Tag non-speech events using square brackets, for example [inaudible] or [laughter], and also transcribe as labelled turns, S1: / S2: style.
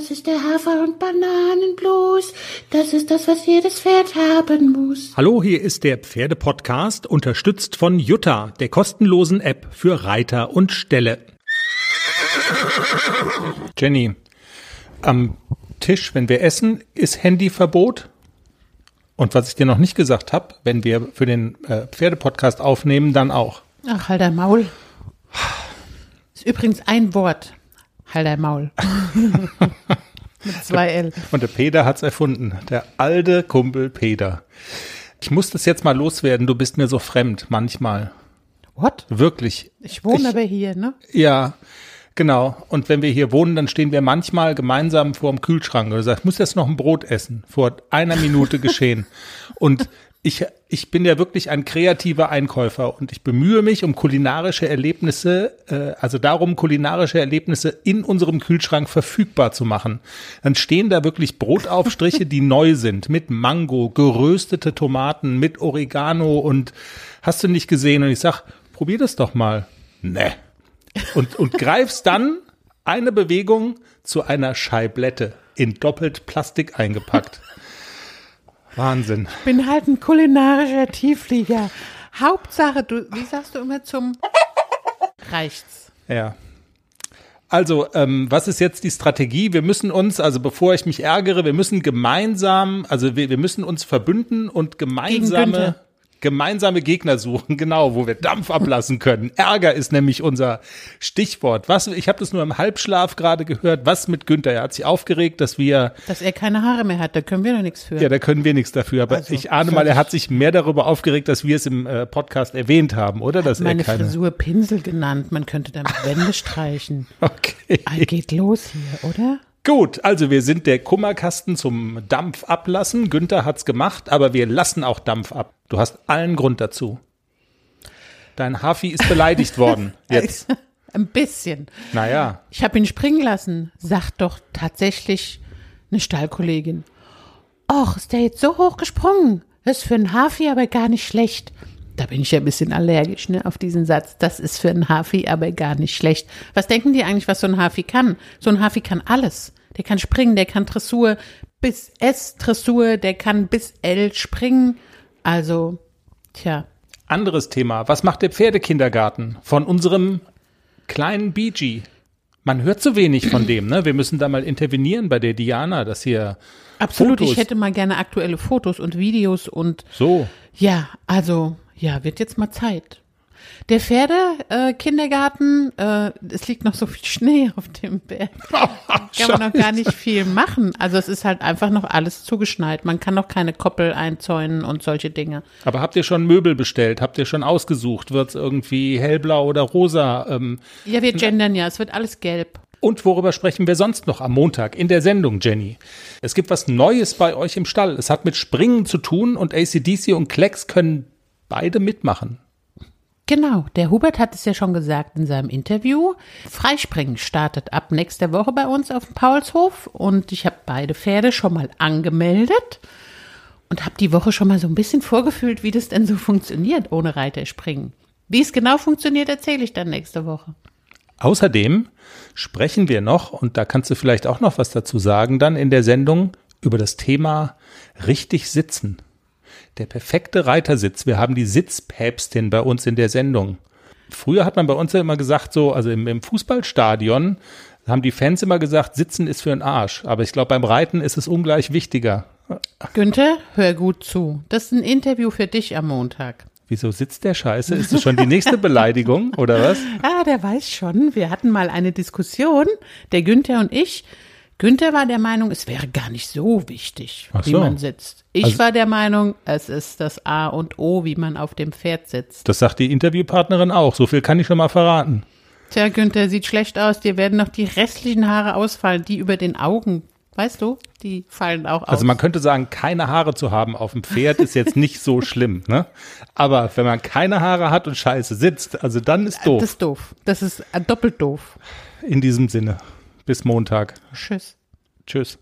S1: Das ist der Hafer- und Bananenblues. Das ist das, was jedes Pferd haben muss.
S2: Hallo, hier ist der Pferdepodcast, unterstützt von Jutta, der kostenlosen App für Reiter und Ställe. Jenny, am Tisch, wenn wir essen, ist Handyverbot. Und was ich dir noch nicht gesagt habe, wenn wir für den äh, Pferdepodcast aufnehmen, dann auch.
S1: Ach, halt dein Maul. Ist übrigens ein Wort. Halt dein Maul. [laughs] Mit zwei L.
S2: Und der Peter hat's erfunden. Der alte Kumpel Peter. Ich muss das jetzt mal loswerden. Du bist mir so fremd manchmal.
S1: What?
S2: Wirklich.
S1: Ich wohne
S2: Ich-
S1: aber hier, ne?
S2: Ja, genau. Und wenn wir hier wohnen, dann stehen wir manchmal gemeinsam vor dem Kühlschrank. Und du sagst, ich muss jetzt noch ein Brot essen. Vor einer Minute geschehen. [laughs] Und ich, ich bin ja wirklich ein kreativer Einkäufer und ich bemühe mich um kulinarische Erlebnisse, äh, also darum, kulinarische Erlebnisse in unserem Kühlschrank verfügbar zu machen. Dann stehen da wirklich Brotaufstriche, die neu sind, mit Mango, geröstete Tomaten, mit Oregano und hast du nicht gesehen? Und ich sag, probier das doch mal. Ne und, und greifst dann eine Bewegung zu einer Scheiblette in doppelt Plastik eingepackt. Wahnsinn.
S1: Bin halt ein kulinarischer Tiefflieger. Hauptsache, du, wie sagst du immer zum reicht's.
S2: Ja. Also, ähm, was ist jetzt die Strategie? Wir müssen uns, also bevor ich mich ärgere, wir müssen gemeinsam, also wir, wir müssen uns verbünden und gemeinsame. Gemeinsame Gegner suchen, [laughs] genau, wo wir Dampf ablassen können. Ärger ist nämlich unser Stichwort. Was, ich habe das nur im Halbschlaf gerade gehört. Was mit Günther? Er hat sich aufgeregt, dass wir
S1: Dass er keine Haare mehr hat, da können wir doch nichts für.
S2: Ja, da können wir nichts dafür. Aber
S1: Also,
S2: ich ahne mal, er hat sich mehr darüber aufgeregt, dass wir es im äh, Podcast erwähnt haben, oder? Dass
S1: Meine
S2: er keine.
S1: Frisur Pinsel genannt, man könnte damit Wände streichen. [laughs]
S2: Okay.
S1: Ah, geht los hier, oder?
S2: Gut, also wir sind der Kummerkasten zum Dampf ablassen. Günther hat's gemacht, aber wir lassen auch Dampf ab. Du hast allen Grund dazu. Dein Hafi ist beleidigt worden. [laughs] Jetzt. [laughs]
S1: Ein bisschen.
S2: Naja.
S1: Ich habe ihn springen lassen, sagt doch tatsächlich eine Stallkollegin. Och, ist der jetzt so hoch gesprungen? Das ist für einen Hafi aber gar nicht schlecht. Da bin ich ja ein bisschen allergisch ne, auf diesen Satz. Das ist für einen Hafi aber gar nicht schlecht. Was denken die eigentlich, was so ein Hafi kann? So ein Hafi kann alles. Der kann springen, der kann Dressur bis S Dressur, der kann bis L springen. Also, tja,
S2: Anderes Thema. Was macht der Pferdekindergarten von unserem kleinen BG? Man hört zu wenig von dem, ne? Wir müssen da mal intervenieren bei der Diana, dass hier
S1: absolut.
S2: Fotos.
S1: Ich hätte mal gerne aktuelle Fotos und Videos und
S2: so.
S1: Ja, also, ja, wird jetzt mal Zeit. Der Pferdekindergarten, äh, äh, es liegt noch so viel Schnee auf dem Berg. [laughs] Kann man noch gar nicht viel machen. Also es ist halt einfach noch alles zugeschneit. Man kann noch keine Koppel einzäunen und solche Dinge.
S2: Aber habt ihr schon Möbel bestellt? Habt ihr schon ausgesucht? Wird's irgendwie hellblau oder rosa? Ähm,
S1: Ja, wir gendern ja, es wird alles gelb.
S2: und worüber sprechen wir sonst noch am Montag in der Sendung, Jenny? Es gibt was Neues bei euch im Stall. Es hat mit Springen zu tun und ACDC und Klecks können beide mitmachen.
S1: Genau, der Hubert hat es ja schon gesagt in seinem Interview. Freispringen startet ab nächster Woche bei uns auf dem Paulshof und ich habe beide Pferde schon mal angemeldet und habe die Woche schon mal so ein bisschen vorgefühlt, wie das denn so funktioniert ohne Reiterspringen. Wie es genau funktioniert, erzähle ich dann nächste Woche.
S2: Außerdem sprechen wir noch, und da kannst du vielleicht auch noch was dazu sagen, dann in der Sendung über das Thema richtig sitzen. Der perfekte Reitersitz. Wir haben die Sitzpäpstin bei uns in der Sendung. Früher hat man bei uns ja immer gesagt, so, also im, im Fußballstadion haben die Fans immer gesagt, Sitzen ist für den Arsch. Aber ich glaube, beim Reiten ist es ungleich wichtiger.
S1: Günther, hör gut zu. Das ist ein Interview für dich am Montag.
S2: Wieso sitzt der Scheiße? Ist das schon die nächste [laughs] Beleidigung oder was?
S1: Ah, der weiß schon. Wir hatten mal eine Diskussion, der Günther und ich. Günther war der Meinung, es wäre gar nicht so wichtig,
S2: Ach
S1: wie
S2: so.
S1: man sitzt. Ich
S2: Also-
S1: war der Meinung, es ist das A und O, wie man auf dem Pferd sitzt.
S2: Das sagt die Interviewpartnerin auch. So viel kann ich schon mal verraten.
S1: Tja, Günther, sieht schlecht aus. Dir werden noch die restlichen Haare ausfallen, die über den Augen. Weißt du, die fallen auch aus.
S2: Also man könnte sagen, keine Haare zu haben auf dem Pferd ist jetzt nicht so [laughs] schlimm, ne? Aber wenn man keine Haare hat und scheiße sitzt, also dann ist doof.
S1: Das ist doof. Das ist äh, doppelt doof.
S2: In diesem Sinne. Bis Montag.
S1: Tschüss.
S2: Tschüss.